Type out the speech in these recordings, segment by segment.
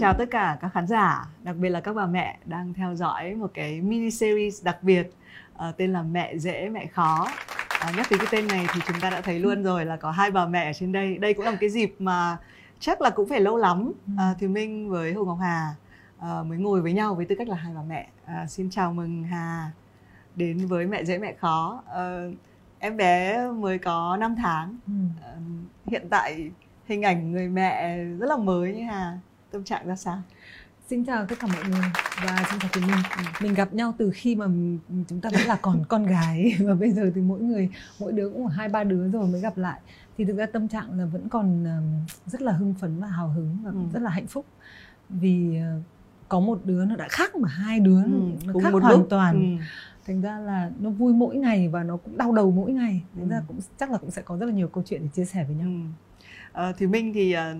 chào tất cả các khán giả, đặc biệt là các bà mẹ đang theo dõi một cái mini series đặc biệt uh, tên là Mẹ dễ mẹ khó. Uh, nhắc tới cái tên này thì chúng ta đã thấy luôn rồi là có hai bà mẹ ở trên đây. Đây cũng là một cái dịp mà chắc là cũng phải lâu lắm uh, thì Minh với Hồ Ngọc Hà uh, mới ngồi với nhau với tư cách là hai bà mẹ. Uh, xin chào mừng Hà đến với Mẹ dễ mẹ khó. Uh, em bé mới có 5 tháng. Uh, hiện tại hình ảnh người mẹ rất là mới như Hà tâm trạng ra sao Xin chào tất cả mọi người và xin chào Quỳnh Minh. Ừ. Mình gặp nhau từ khi mà chúng ta vẫn là còn con gái và bây giờ thì mỗi người mỗi đứa cũng hai ba đứa rồi mới gặp lại. Thì thực ra tâm trạng là vẫn còn rất là hưng phấn và hào hứng và ừ. rất là hạnh phúc vì ờ, có một đứa nó đã khác mà hai đứa ừ, nó khác hoàn lúc. toàn. Ừ. Thành ra là nó vui mỗi ngày và nó cũng đau đầu mỗi ngày. Thành ừ. ra cũng chắc là cũng sẽ có rất là nhiều câu chuyện để chia sẻ với nhau. Ừ uh, thì minh thì uh,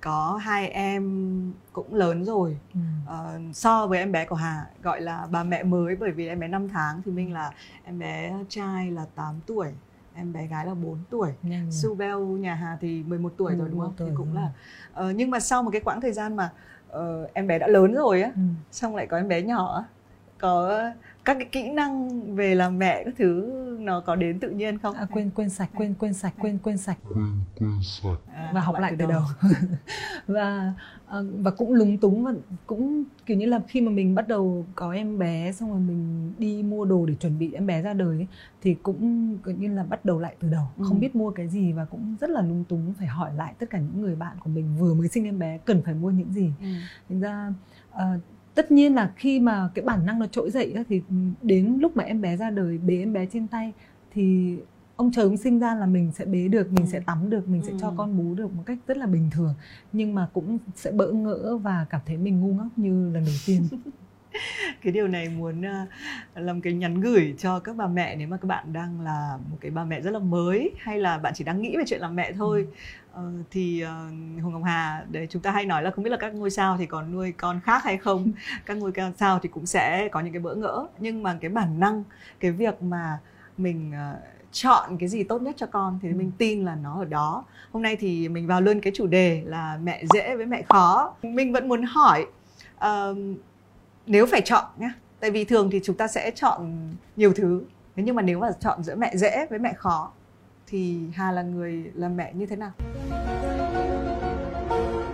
có hai em cũng lớn rồi ừ. uh, so với em bé của hà gọi là bà mẹ mới bởi vì em bé 5 tháng thì minh là em bé trai là 8 tuổi em bé gái là 4 tuổi Su Bell nhà Hà thì 11 tuổi rồi đúng không? Tuổi thì cũng rồi. là uh, nhưng mà sau một cái quãng thời gian mà uh, em bé đã lớn rồi á, ừ. xong lại có em bé nhỏ có các cái kỹ năng về làm mẹ các thứ nó có đến tự nhiên không? À, quên quên sạch quên quên sạch quên quên sạch quên quên sạch à, và học, lại từ đầu, đầu. và à, và cũng lúng túng và cũng kiểu như là khi mà mình bắt đầu có em bé xong rồi mình đi mua đồ để chuẩn bị em bé ra đời ấy, thì cũng kiểu như là bắt đầu lại từ đầu ừ. không biết mua cái gì và cũng rất là lúng túng phải hỏi lại tất cả những người bạn của mình vừa mới sinh em bé cần phải mua những gì ừ. thành ra uh, tất nhiên là khi mà cái bản năng nó trỗi dậy thì đến lúc mà em bé ra đời bế em bé trên tay thì ông trời cũng sinh ra là mình sẽ bế được mình ừ. sẽ tắm được mình ừ. sẽ cho ừ. con bú được một cách rất là bình thường nhưng mà cũng sẽ bỡ ngỡ và cảm thấy mình ngu ngốc như lần đầu tiên cái điều này muốn uh, làm cái nhắn gửi cho các bà mẹ nếu mà các bạn đang là một cái bà mẹ rất là mới hay là bạn chỉ đang nghĩ về chuyện làm mẹ thôi ừ. Uh, thì uh, Hồng Ngọc Hà để chúng ta hay nói là không biết là các ngôi sao thì còn nuôi con khác hay không các ngôi sao thì cũng sẽ có những cái bỡ ngỡ. Nhưng mà cái bản năng cái việc mà mình uh, chọn cái gì tốt nhất cho con thì mình tin là nó ở đó. Hôm nay thì mình vào luôn cái chủ đề là mẹ dễ với mẹ khó. Mình vẫn muốn hỏi uh, nếu phải chọn nhé tại vì thường thì chúng ta sẽ chọn nhiều thứ. Thế nhưng mà nếu mà chọn giữa mẹ dễ với mẹ khó thì hà là người làm mẹ như thế nào?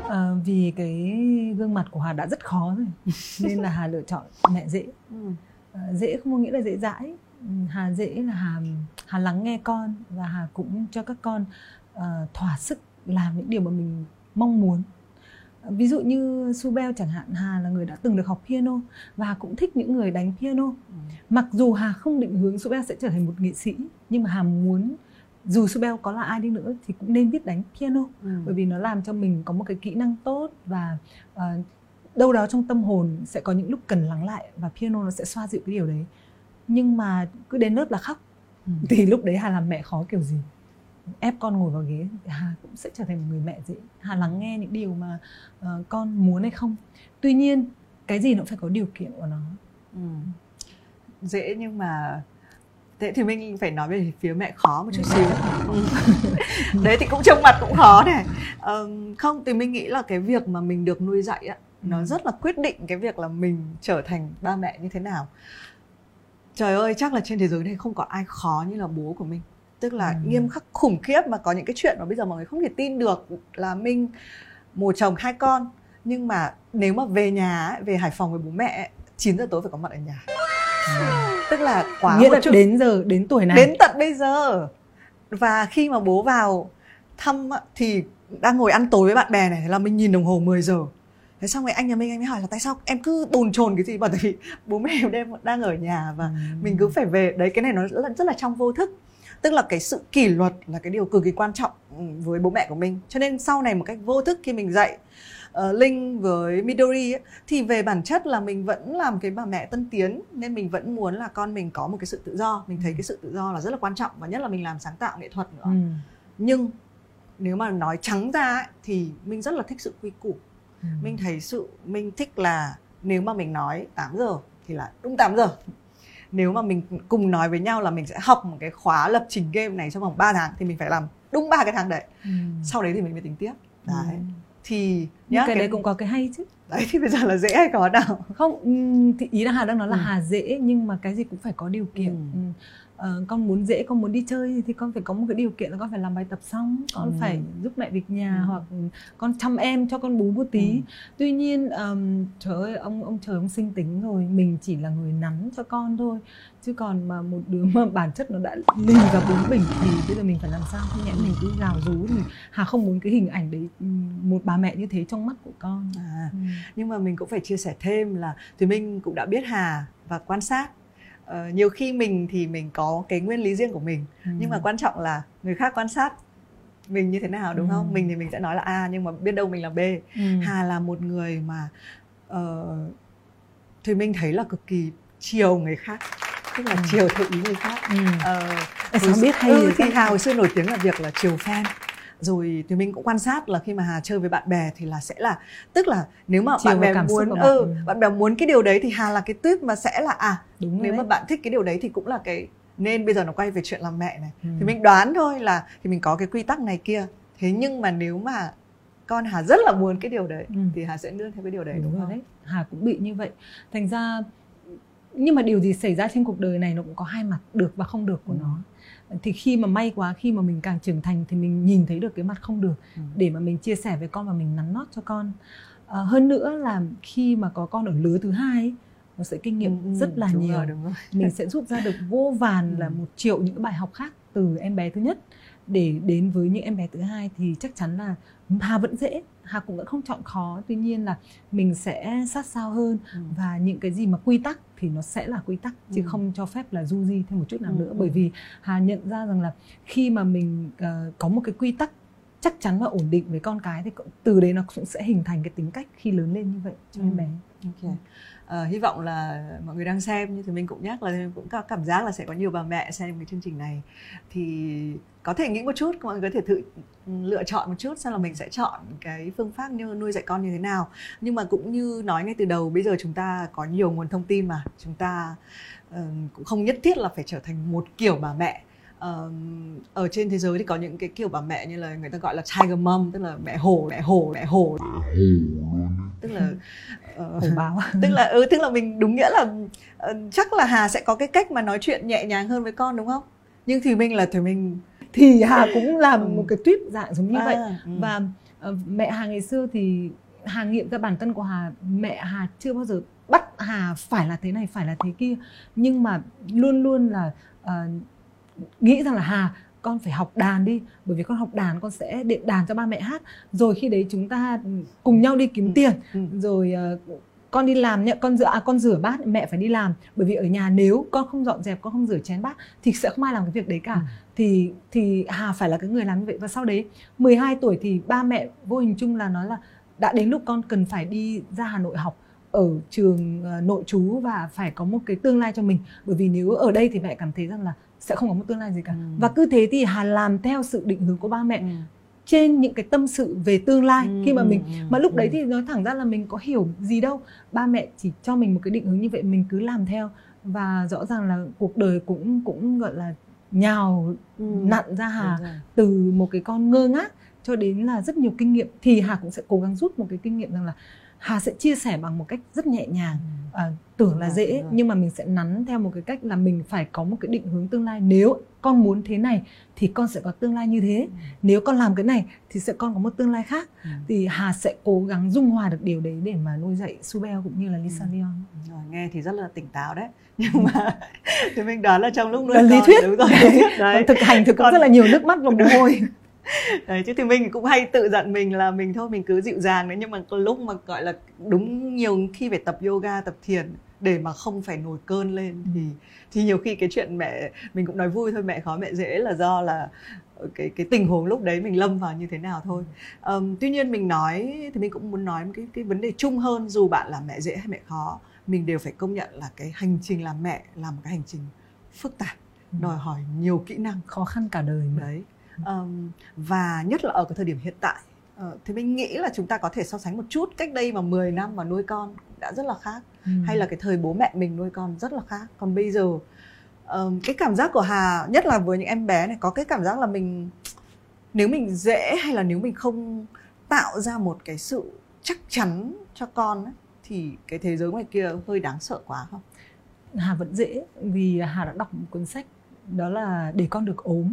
À, vì cái gương mặt của hà đã rất khó rồi nên là hà lựa chọn mẹ dễ. Ừ. à, dễ không có nghĩa là dễ dãi. Hà dễ là hà hà lắng nghe con và hà cũng cho các con uh, thỏa sức làm những điều mà mình mong muốn. Ví dụ như Subel chẳng hạn Hà là người đã từng được học piano và Hà cũng thích những người đánh piano. Ừ. mặc dù Hà không định hướng Subel sẽ trở thành một nghệ sĩ nhưng mà Hà muốn dù Subel có là ai đi nữa thì cũng nên biết đánh piano ừ. bởi vì nó làm cho mình có một cái kỹ năng tốt và uh, đâu đó trong tâm hồn sẽ có những lúc cần lắng lại và piano nó sẽ xoa dịu cái điều đấy nhưng mà cứ đến lớp là khóc ừ. thì lúc đấy Hà làm mẹ khó kiểu gì ép con ngồi vào ghế hà cũng sẽ trở thành một người mẹ dễ hà lắng nghe những điều mà uh, con muốn hay không tuy nhiên cái gì nó cũng phải có điều kiện của nó ừ. dễ nhưng mà thế thì mình phải nói về phía mẹ khó một chút xíu ừ. đấy thì cũng trông mặt cũng khó này um, không thì mình nghĩ là cái việc mà mình được nuôi dạy á nó ừ. rất là quyết định cái việc là mình trở thành ba mẹ như thế nào trời ơi chắc là trên thế giới này không có ai khó như là bố của mình tức là ừ. nghiêm khắc khủng khiếp mà có những cái chuyện mà bây giờ mọi người không thể tin được là minh một chồng hai con nhưng mà nếu mà về nhà về Hải Phòng với bố mẹ 9 giờ tối phải có mặt ở nhà ừ. Tức là quá nghĩa là chút. đến giờ đến tuổi này. Đến tận bây giờ. Và khi mà bố vào thăm thì đang ngồi ăn tối với bạn bè này thế là mình nhìn đồng hồ 10 giờ. Thế xong rồi anh nhà mình anh mới hỏi là tại sao em cứ bồn chồn cái gì? Bởi vì bố mẹ em đang ở nhà và ừ. mình cứ phải về. Đấy cái này nó rất là, rất là trong vô thức. Tức là cái sự kỷ luật là cái điều cực kỳ quan trọng ừ, với bố mẹ của mình. Cho nên sau này một cách vô thức khi mình dạy uh, Linh với Midori ấy, thì về bản chất là mình vẫn làm cái bà mẹ tân tiến nên mình vẫn muốn là con mình có một cái sự tự do mình thấy ừ. cái sự tự do là rất là quan trọng và nhất là mình làm sáng tạo nghệ thuật nữa ừ. nhưng nếu mà nói trắng ra ấy, thì mình rất là thích sự quy củ ừ. mình thấy sự mình thích là nếu mà mình nói 8 giờ thì là đúng 8 giờ nếu mà mình cùng nói với nhau là mình sẽ học một cái khóa lập trình game này trong vòng 3 tháng thì mình phải làm đúng ba cái tháng đấy ừ. sau đấy thì mình mới tính tiếp đấy ừ. Thì nhá cái, cái đấy cũng có cái hay chứ đấy thì bây giờ là dễ hay khó nào không thì ý là hà đang nói là ừ. hà dễ nhưng mà cái gì cũng phải có điều kiện ừ. Ừ uh, con muốn dễ con muốn đi chơi thì con phải có một cái điều kiện là con phải làm bài tập xong con ừ. phải giúp mẹ việc nhà ừ. hoặc con chăm em cho con bú một tí ừ. tuy nhiên um, trời ơi ông ông trời ông sinh tính rồi mình chỉ là người nắn cho con thôi chứ còn mà một đứa mà bản chất nó đã lì và bướng bỉnh thì bây giờ mình phải làm sao không nhẽ mình cứ gào rú thì hà không muốn cái hình ảnh đấy một bà mẹ như thế trong mắt của con à, ừ. nhưng mà mình cũng phải chia sẻ thêm là thì mình cũng đã biết hà và quan sát uh, nhiều khi mình thì mình có cái nguyên lý riêng của mình ừ. nhưng mà quan trọng là người khác quan sát mình như thế nào đúng ừ. không mình thì mình sẽ nói là a nhưng mà biết đâu mình là b ừ. hà là một người mà uh, thì mình thấy là cực kỳ chiều người khác tức là ừ. chiều theo ý người khác ừ. uh, sao biết hay ừ, thì hà hồi xưa nổi tiếng là việc là chiều fan rồi thì mình cũng quan sát là khi mà Hà chơi với bạn bè thì là sẽ là tức là nếu mà Chiều bạn bè muốn bạn. ừ bạn bè muốn cái điều đấy thì Hà là cái tuyết mà sẽ là à Đúng nếu đấy. mà bạn thích cái điều đấy thì cũng là cái nên bây giờ nó quay về chuyện làm mẹ này ừ. thì mình đoán thôi là thì mình có cái quy tắc này kia thế nhưng mà nếu mà con Hà rất là muốn cái điều đấy ừ. thì Hà sẽ nương theo cái điều đấy đúng, đúng không? Đấy. Hà cũng bị như vậy. Thành ra nhưng mà điều gì xảy ra trên cuộc đời này nó cũng có hai mặt được và không được của ừ. nó thì khi mà may quá khi mà mình càng trưởng thành thì mình nhìn thấy được cái mặt không được ừ. để mà mình chia sẻ với con và mình nắn nót cho con à, hơn nữa là khi mà có con ở lứa thứ hai ấy, nó sẽ kinh nghiệm ừ, rất là đúng nhiều rồi, đúng rồi. mình sẽ rút ra được vô vàn ừ. là một triệu những bài học khác từ em bé thứ nhất để đến với những em bé thứ hai thì chắc chắn là Hà vẫn dễ Hà cũng vẫn không chọn khó tuy nhiên là mình sẽ sát sao hơn ừ. và những cái gì mà quy tắc thì nó sẽ là quy tắc chứ ừ. không cho phép là du di thêm một chút nào ừ. nữa bởi vì Hà nhận ra rằng là khi mà mình uh, có một cái quy tắc chắc chắn và ổn định với con cái thì từ đấy nó cũng sẽ hình thành cái tính cách khi lớn lên như vậy cho ừ. em bé. Okay. Uh, hy vọng là mọi người đang xem như thì mình cũng nhắc là mình cũng có cảm giác là sẽ có nhiều bà mẹ xem cái chương trình này. Thì có thể nghĩ một chút mọi người có thể thử ừ, lựa chọn một chút xem là mình sẽ chọn cái phương pháp như nuôi dạy con như thế nào. Nhưng mà cũng như nói ngay từ đầu bây giờ chúng ta có nhiều nguồn thông tin mà chúng ta uh, cũng không nhất thiết là phải trở thành một kiểu bà mẹ. Uh, ở trên thế giới thì có những cái kiểu bà mẹ như là người ta gọi là tiger mom tức là mẹ hổ mẹ hổ mẹ hổ tức là uh, báo. tức là ừ tức là mình đúng nghĩa là uh, chắc là hà sẽ có cái cách mà nói chuyện nhẹ nhàng hơn với con đúng không? Nhưng thì mình là thì mình thì hà cũng làm ừ. một cái tuyết dạng giống như à, vậy. ừ. và uh, mẹ hà ngày xưa thì hà nghiệm ra bản thân của hà mẹ hà chưa bao giờ bắt hà phải là thế này phải là thế kia. Nhưng mà luôn luôn là uh, nghĩ rằng là hà con phải học đàn đi bởi vì con học đàn con sẽ điện đàn cho ba mẹ hát rồi khi đấy chúng ta cùng nhau đi kiếm ừ. tiền ừ. rồi uh, con đi làm nhá con rửa à, con rửa bát mẹ phải đi làm bởi vì ở nhà nếu con không dọn dẹp con không rửa chén bát thì sẽ không ai làm cái việc đấy cả ừ. thì thì Hà phải là cái người làm như vậy và sau đấy 12 tuổi thì ba mẹ vô hình chung là nói là đã đến lúc con cần phải đi ra Hà Nội học ở trường uh, nội trú và phải có một cái tương lai cho mình bởi vì nếu ở đây thì mẹ cảm thấy rằng là sẽ không có một tương lai gì cả ừ. và cứ thế thì hà làm theo sự định hướng của ba mẹ ừ. trên những cái tâm sự về tương lai ừ. khi mà mình ừ. mà lúc đấy thì nói thẳng ra là mình có hiểu gì đâu ba mẹ chỉ cho mình một cái định hướng như vậy mình cứ làm theo và rõ ràng là cuộc đời cũng cũng gọi là nhào ừ. nặn ra hà từ một cái con ngơ ngác cho đến là rất nhiều kinh nghiệm thì hà cũng sẽ cố gắng rút một cái kinh nghiệm rằng là Hà sẽ chia sẻ bằng một cách rất nhẹ nhàng à, tưởng là dễ nhưng mà mình sẽ nắn theo một cái cách là mình phải có một cái định hướng tương lai. Nếu con muốn thế này thì con sẽ có tương lai như thế. Ừ. nếu con làm cái này thì sẽ con có một tương lai khác. Ừ. thì Hà sẽ cố gắng dung hòa được điều đấy để mà nuôi dạy Subel cũng như là Lisa ừ. Leon. Rồi, nghe thì rất là tỉnh táo đấy. Nhưng mà thì mình đoán là trong lúc nuôi con lý thuyết. đúng rồi đấy. thực hành thì có rất là nhiều nước mắt và mồ hôi đấy chứ thì mình cũng hay tự dặn mình là mình thôi mình cứ dịu dàng đấy. Nhưng mà có lúc mà gọi là đúng nhiều khi phải tập yoga tập thiền để mà không phải nổi cơn lên thì thì nhiều khi cái chuyện mẹ mình cũng nói vui thôi mẹ khó mẹ dễ là do là cái cái tình huống lúc đấy mình lâm vào như thế nào thôi. Um, tuy nhiên mình nói thì mình cũng muốn nói một cái cái vấn đề chung hơn dù bạn là mẹ dễ hay mẹ khó mình đều phải công nhận là cái hành trình làm mẹ là một cái hành trình phức tạp đòi hỏi nhiều kỹ năng. Khó khăn cả đời mà. đấy um, và nhất là ở cái thời điểm hiện tại uh, thì mình nghĩ là chúng ta có thể so sánh một chút cách đây mà 10 năm mà nuôi con đã rất là khác. Ừ. hay là cái thời bố mẹ mình nuôi con rất là khác. Còn bây giờ um, cái cảm giác của Hà nhất là với những em bé này có cái cảm giác là mình nếu mình dễ hay là nếu mình không tạo ra một cái sự chắc chắn cho con ấy, thì cái thế giới ngoài kia hơi đáng sợ quá không Hà vẫn dễ vì Hà đã đọc một cuốn sách đó là để con được ốm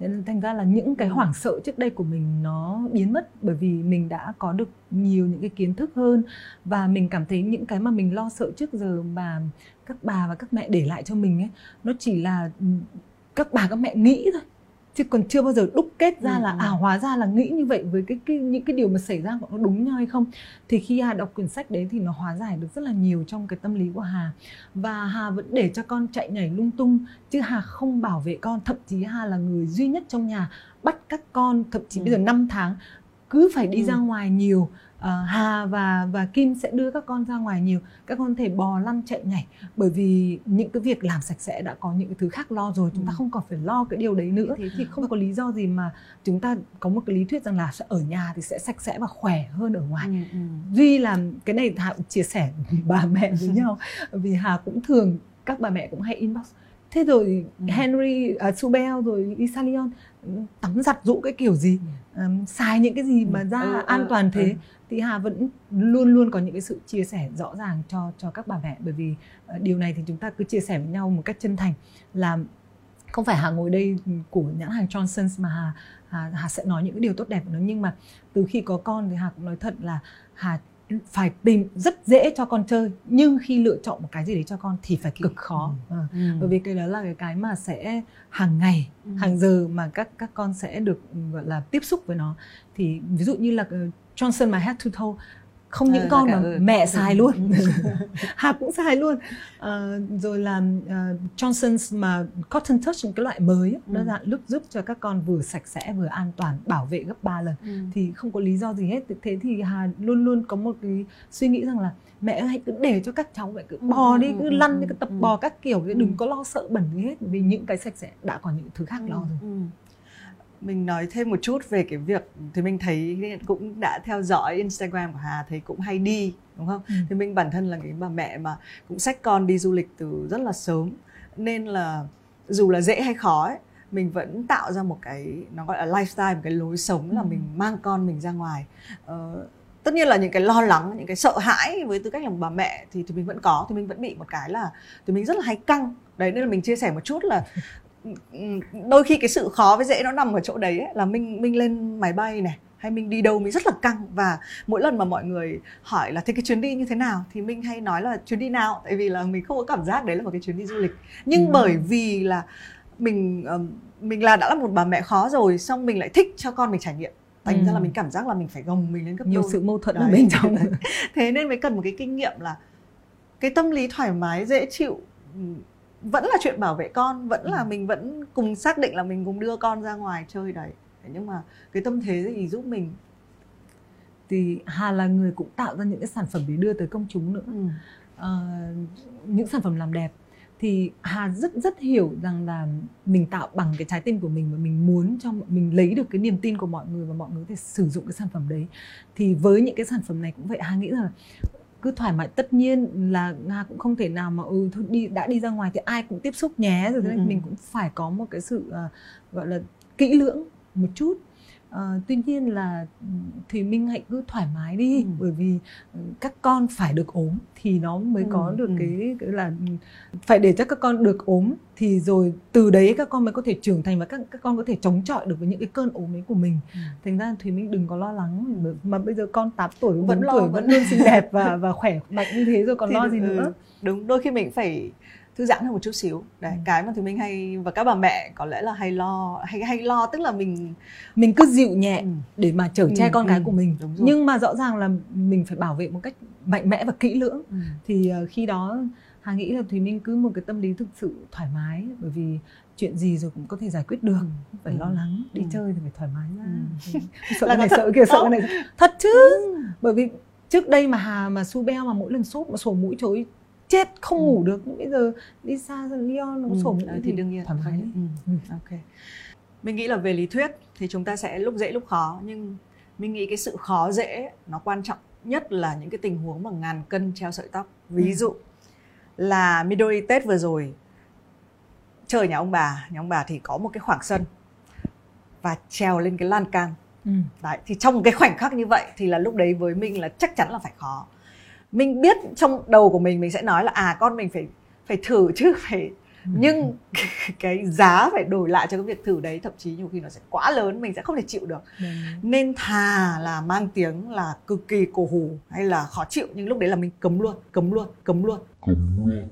nên thành ra là những cái ừ. hoảng sợ trước đây của mình nó biến mất bởi vì mình đã có được nhiều những cái kiến thức hơn và mình cảm thấy những cái mà mình lo sợ trước giờ mà các bà và các mẹ để lại cho mình ấy nó chỉ là ừ, các bà các mẹ nghĩ thôi chứ còn chưa bao giờ đúc kết ra ừ. là à hóa ra là nghĩ như vậy với cái, cái những cái điều mà xảy ra nó đúng nhau hay không thì khi Hà đọc quyển sách đấy thì nó hóa giải được rất là nhiều trong cái tâm lý của Hà và Hà vẫn để cho con chạy nhảy lung tung chứ Hà không bảo vệ con thậm chí Hà là người duy nhất trong nhà bắt các con thậm chí ừ. bây giờ 5 tháng cứ phải đi ừ. ra ngoài nhiều uh, Hà và và Kim sẽ đưa các con ra ngoài nhiều các con thể bò lăn chạy nhảy bởi vì những cái việc làm sạch sẽ đã có những cái thứ khác lo rồi chúng ta ừ. không còn phải lo cái điều đấy nữa thì không có lý do gì mà chúng ta có một cái lý thuyết rằng là ở nhà thì sẽ sạch sẽ và khỏe hơn ở ngoài ừ, ừ. duy là cái này Hà cũng chia sẻ bà mẹ với nhau vì Hà cũng thường các bà mẹ cũng hay inbox thế rồi ừ. Henry uh, Subel rồi Lisa Leon tắm giặt rũ cái kiểu gì? Um, xài những cái gì mà ra ừ, an toàn thế? ừ. Thì Hà vẫn luôn luôn có những cái sự chia sẻ rõ ràng cho cho các bà mẹ. Bởi vì uh, điều này thì chúng ta cứ chia sẻ với nhau một cách chân thành là không phải Hà ngồi đây của nhãn hàng Johnson's mà Hà, Hà Hà sẽ nói những cái điều tốt đẹp của nó. Nhưng mà từ khi có con thì Hà cũng nói thật là Hà phải tìm rất dễ cho con chơi nhưng khi lựa chọn một cái gì đấy cho con thì phải cực khó ừ. À, ừ. bởi vì cái đó là cái cái mà sẽ hàng ngày ừ. hàng giờ mà các các con sẽ được gọi là tiếp xúc với nó thì ví dụ như là ờ, Johnson my head to toe không những ừ, con mà ừ. mẹ xài luôn. Hà cũng xài luôn. À, rồi làm uh, Johnson's mà cotton touch những cái loại mới ừ. nó dạng lúc giúp cho các con vừa sạch sẽ vừa an toàn bảo vệ gấp 3 lần. Ừ. thì không có lý do gì hết. Thế thì Hà luôn luôn có một cái suy nghĩ rằng là mẹ hãy cứ để cho các cháu vậy cứ ừ, bò đi cứ lăn đi cứ tập bò các kiểu đừng có lo sợ bẩn gì hết. Vì những cái sạch sẽ đã có những thứ khác lo rồi mình nói thêm một chút về cái việc thì mình thấy cũng đã theo dõi Instagram của Hà thấy cũng hay đi đúng không? Ừ. Thì mình bản thân là cái bà mẹ mà cũng xách con đi du lịch từ rất là sớm nên là dù là dễ hay khó ấy, mình vẫn tạo ra một cái nó gọi là lifestyle một cái lối sống là ừ. mình mang con mình ra ngoài ờ, tất nhiên là những cái lo lắng những cái sợ hãi với tư cách là một bà mẹ thì thì mình vẫn có thì mình vẫn bị một cái là thì mình rất là hay căng đấy nên là mình chia sẻ một chút là đôi khi cái sự khó với dễ nó nằm ở chỗ đấy ấy, là mình mình lên máy bay này hay mình đi đâu mình rất là căng. Và mỗi lần mà mọi người hỏi là thế cái chuyến đi như thế nào? thì mình hay nói là chuyến đi nào? Tại vì là mình không có cảm giác đấy là một cái chuyến đi du lịch. Nhưng ừ. bởi vì là mình mình là đã là một bà mẹ khó rồi xong mình lại thích cho con mình trải nghiệm. Thành ừ. ra là mình cảm giác là mình phải gồng mình lên gấp nhiều đôi. sự mâu thuẫn ở bên trong. Thế nên mới cần một cái kinh nghiệm là cái tâm lý thoải mái dễ chịu vẫn là chuyện bảo vệ con vẫn là ừ. mình vẫn cùng xác định là mình cùng đưa con ra ngoài chơi đấy. Nhưng mà cái tâm thế gì giúp mình. Thì Hà là người cũng tạo ra những cái sản phẩm để đưa tới công chúng nữa. Ừ. à, những sản phẩm làm đẹp. Thì Hà rất rất hiểu rằng là mình tạo bằng cái trái tim của mình và mình muốn cho mình lấy được cái niềm tin của mọi người và mọi người có thể sử dụng cái sản phẩm đấy. Thì với những cái sản phẩm này cũng vậy Hà nghĩ là cứ thoải mái tất nhiên là nga cũng không thể nào mà ừ thôi đi đã đi ra ngoài thì ai cũng tiếp xúc nhé rồi thế ừ. mình cũng phải có một cái sự uh, gọi là kỹ lưỡng một chút Uh, tuy nhiên là thì minh hãy cứ thoải mái đi ừ. bởi vì ừ, các con phải được ốm thì nó mới ừ. có được ừ. cái, cái là phải để cho các con được ốm thì rồi từ đấy các con mới có thể trưởng thành và các các con có thể chống chọi được với những cái cơn ốm ấy của mình ừ. thành ra thùy minh đừng có lo lắng mà bây giờ con 8 tuổi vẫn tuổi vẫn luôn xinh đẹp và và khỏe mạnh như thế rồi còn thì, lo gì ừ, nữa đúng đôi khi mình phải thư giãn hơn một chút xíu đấy ừ. cái mà thì mình hay và các bà mẹ có lẽ là hay lo hay hay lo tức là mình mình cứ dịu nhẹ ừ. để mà chở che ừ, con ừ. cái của mình nhưng mà rõ ràng là mình phải bảo vệ một cách mạnh mẽ và kỹ lưỡng ừ. thì uh, khi đó Hà nghĩ là thì mình cứ một cái tâm lý thực sự thoải mái bởi vì chuyện gì rồi cũng có thể giải quyết được ừ. phải ừ. lo lắng đi ừ. chơi thì phải thoải mái ra ừ. sợ là cái này sợ kia sợ cái này thật chứ ừ. bởi vì trước đây mà Hà mà su beo mà mỗi lần sốt mà sổ mũi chối chết không ừ. ngủ được bây giờ đi xa rồi Lyon nó ừ. sổ mũi thì, thì đương nhiên thoải mái ừ. ừ. ok mình nghĩ là về lý thuyết thì chúng ta sẽ lúc dễ lúc khó nhưng mình nghĩ cái sự khó dễ nó quan trọng nhất là những cái tình huống mà ngàn cân treo sợi tóc ví ừ. dụ là Midori Tết vừa rồi chơi nhà ông bà nhà ông bà thì có một cái khoảng sân và trèo lên cái lan can ừ. đấy thì trong cái khoảnh khắc như vậy thì là lúc đấy với mình là chắc chắn là phải khó mình biết trong đầu của mình mình sẽ nói là à con mình phải phải thử chứ phải ừ. nhưng cái giá phải đổi lại cho cái việc thử đấy thậm chí nhiều khi nó sẽ quá lớn mình sẽ không thể chịu được ừ. nên thà là mang tiếng là cực kỳ cổ hủ hay là khó chịu nhưng lúc đấy là mình cấm luôn cấm luôn cấm luôn cấm luôn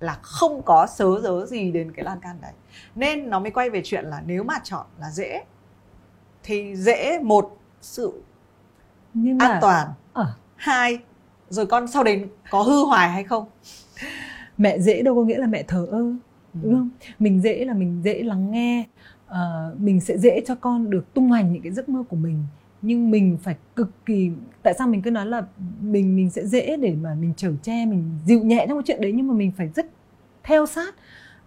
là không có sớ dớ gì đến cái lan can đấy nên nó mới quay về chuyện là nếu mà chọn là dễ thì dễ một sự Nhưng an toàn à. hai rồi con sau đấy có hư hoài hay không? Mẹ dễ đâu có nghĩa là mẹ thờ ơ ừ. đúng không? Mình dễ là mình dễ lắng nghe uh, mình sẽ dễ cho con được tung hoành những cái giấc mơ của mình. Nhưng mình phải cực kỳ tại sao mình cứ nói là mình mình sẽ dễ để mà mình chở che mình dịu nhẹ trong cái chuyện đấy nhưng mà mình phải rất theo sát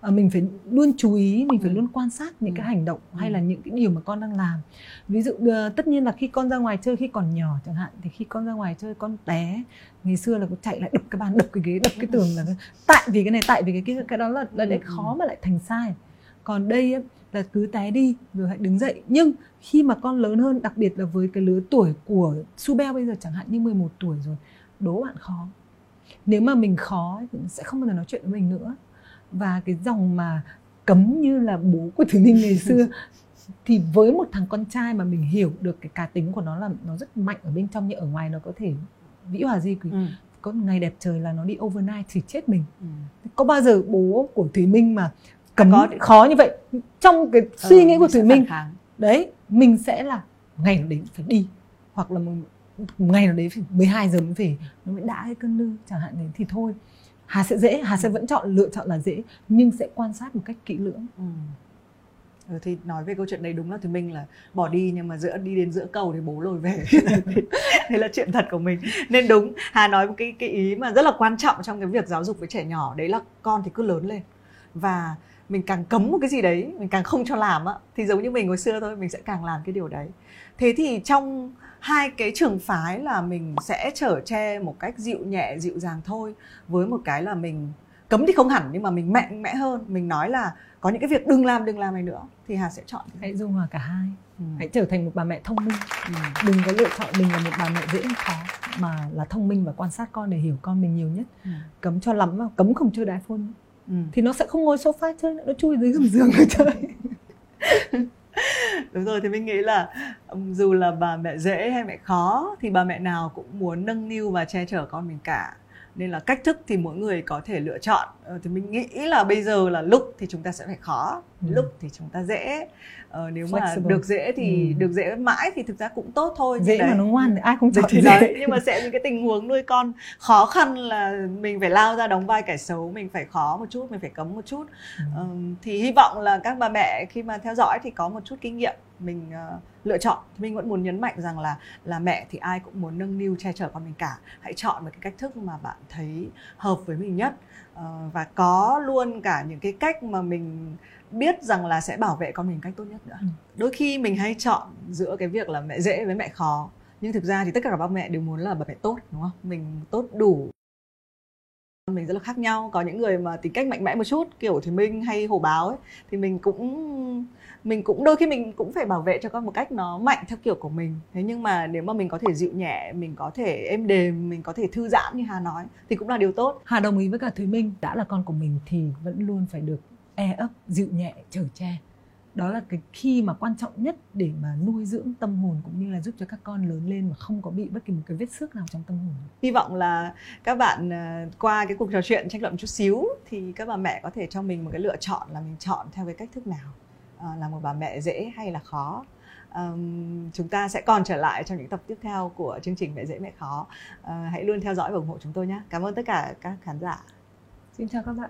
à, mình phải luôn chú ý mình phải ừ. luôn quan sát những ừ. cái hành động ừ. hay là những cái điều mà con đang làm ví dụ uh, tất nhiên là khi con ra ngoài chơi khi còn nhỏ chẳng hạn thì khi con ra ngoài chơi con té ngày xưa là con chạy lại đập cái bàn đập cái ghế đập cái tường là tại vì cái này tại vì cái cái cái đó là là để ừ. khó mà lại thành sai còn đây ấy, là cứ té đi rồi hãy đứng dậy nhưng khi mà con lớn hơn đặc biệt là với cái lứa tuổi của Subel bây giờ chẳng hạn như 11 tuổi rồi đố bạn khó nếu mà mình khó thì sẽ không bao giờ nói chuyện với mình nữa và cái dòng mà cấm như là bố của Thùy Ninh ngày xưa thì với một thằng con trai mà mình hiểu được cái cá tính của nó là nó rất mạnh ở bên trong nhưng ở ngoài nó có thể vĩ hòa di quỷ ừ. có một ngày đẹp trời là nó đi overnight thì chết mình. Ừ. có bao giờ bố của Thủy Minh mà cấm có. khó như vậy? Trong cái suy ừ, nghĩ của Thủy Minh đấy mình sẽ là ngày nào đấy phải đi hoặc là một ngày nào đấy phải 12 giờ mới về. Nó mới đã cái cơn lư chẳng hạn đấy thì thôi hà sẽ dễ hà sẽ vẫn chọn lựa chọn là dễ nhưng sẽ quan sát một cách kỹ lưỡng. Ừ. Ừ, thì nói về câu chuyện đấy đúng là thì mình là bỏ đi nhưng mà giữa đi đến giữa cầu thì bố lồi về. Thế là chuyện thật của mình. Nên đúng hà nói một cái cái ý mà rất là quan trọng trong cái việc giáo dục với trẻ nhỏ đấy là con thì cứ lớn lên. Và mình càng cấm một cái gì đấy mình càng không cho làm á thì giống như mình hồi xưa thôi mình sẽ càng làm cái điều đấy. Thế thì trong hai cái trường phái là mình sẽ trở che một cách dịu nhẹ dịu dàng thôi với một cái là mình cấm thì không hẳn nhưng mà mình mạnh mẽ hơn mình nói là có những cái việc đừng làm đừng làm này nữa thì hà sẽ chọn hãy dung hòa cả hai ừ. hãy trở thành một bà mẹ thông minh ừ. đừng có lựa chọn mình là một bà mẹ dễ khó mà là thông minh và quan sát con để hiểu con mình nhiều nhất ừ. cấm cho lắm mà cấm không chơi đá phone ừ. thì nó sẽ không ngồi sofa chơi nữa nó chui dưới gầm giường để chơi đúng rồi thì mình nghĩ là dù là bà mẹ dễ hay mẹ khó thì bà mẹ nào cũng muốn nâng niu và che chở con mình cả. Nên là cách thức thì mỗi người có thể lựa chọn. Ờ, thì mình nghĩ là bây giờ là lúc thì chúng ta sẽ phải khó ừ. lúc thì chúng ta dễ ờ, nếu mà Flexible. được dễ thì ừ. được dễ mãi thì thực ra cũng tốt thôi dễ mà nó ngoan thì ai không chọn thì dễ đấy, nhưng mà sẽ những cái tình huống nuôi con khó khăn là mình phải lao ra đóng vai kẻ xấu mình phải khó một chút mình phải cấm một chút ừ. ờ, thì hy vọng là các bà mẹ khi mà theo dõi thì có một chút kinh nghiệm mình uh, lựa chọn mình vẫn muốn nhấn mạnh rằng là là mẹ thì ai cũng muốn nâng niu che chở con mình cả hãy chọn một cái cách thức mà bạn thấy hợp với mình nhất và có luôn cả những cái cách mà mình biết rằng là sẽ bảo vệ con mình cách tốt nhất nữa ừ. đôi khi mình hay chọn giữa cái việc là mẹ dễ với mẹ khó nhưng thực ra thì tất cả các bà mẹ đều muốn là bà mẹ tốt đúng không mình tốt đủ mình rất là khác nhau. Có những người mà tính cách mạnh mẽ một chút, kiểu thì minh hay hồ báo ấy, thì mình cũng mình cũng đôi khi mình cũng phải bảo vệ cho con một cách nó mạnh theo kiểu của mình. Thế nhưng mà nếu mà mình có thể dịu nhẹ, mình có thể êm đềm, mình có thể thư giãn như hà nói, thì cũng là điều tốt. Hà đồng ý với cả thúy minh, đã là con của mình thì vẫn luôn phải được e ấp, dịu nhẹ, chở che đó là cái khi mà quan trọng nhất để mà nuôi dưỡng tâm hồn cũng như là giúp cho các con lớn lên mà không có bị bất kỳ một cái vết xước nào trong tâm hồn. Hy vọng là các bạn ờ, qua cái cuộc trò chuyện tranh luận chút xíu thì các bà mẹ có thể cho mình một cái lựa chọn là mình chọn theo cái cách thức nào à, là một bà mẹ dễ hay là khó. Um, chúng ta sẽ còn trở lại trong những tập tiếp theo của chương trình mẹ dễ mẹ khó. Uh, hãy luôn theo dõi và ủng hộ chúng tôi nhé. Cảm ơn tất cả các khán giả. Xin chào các bạn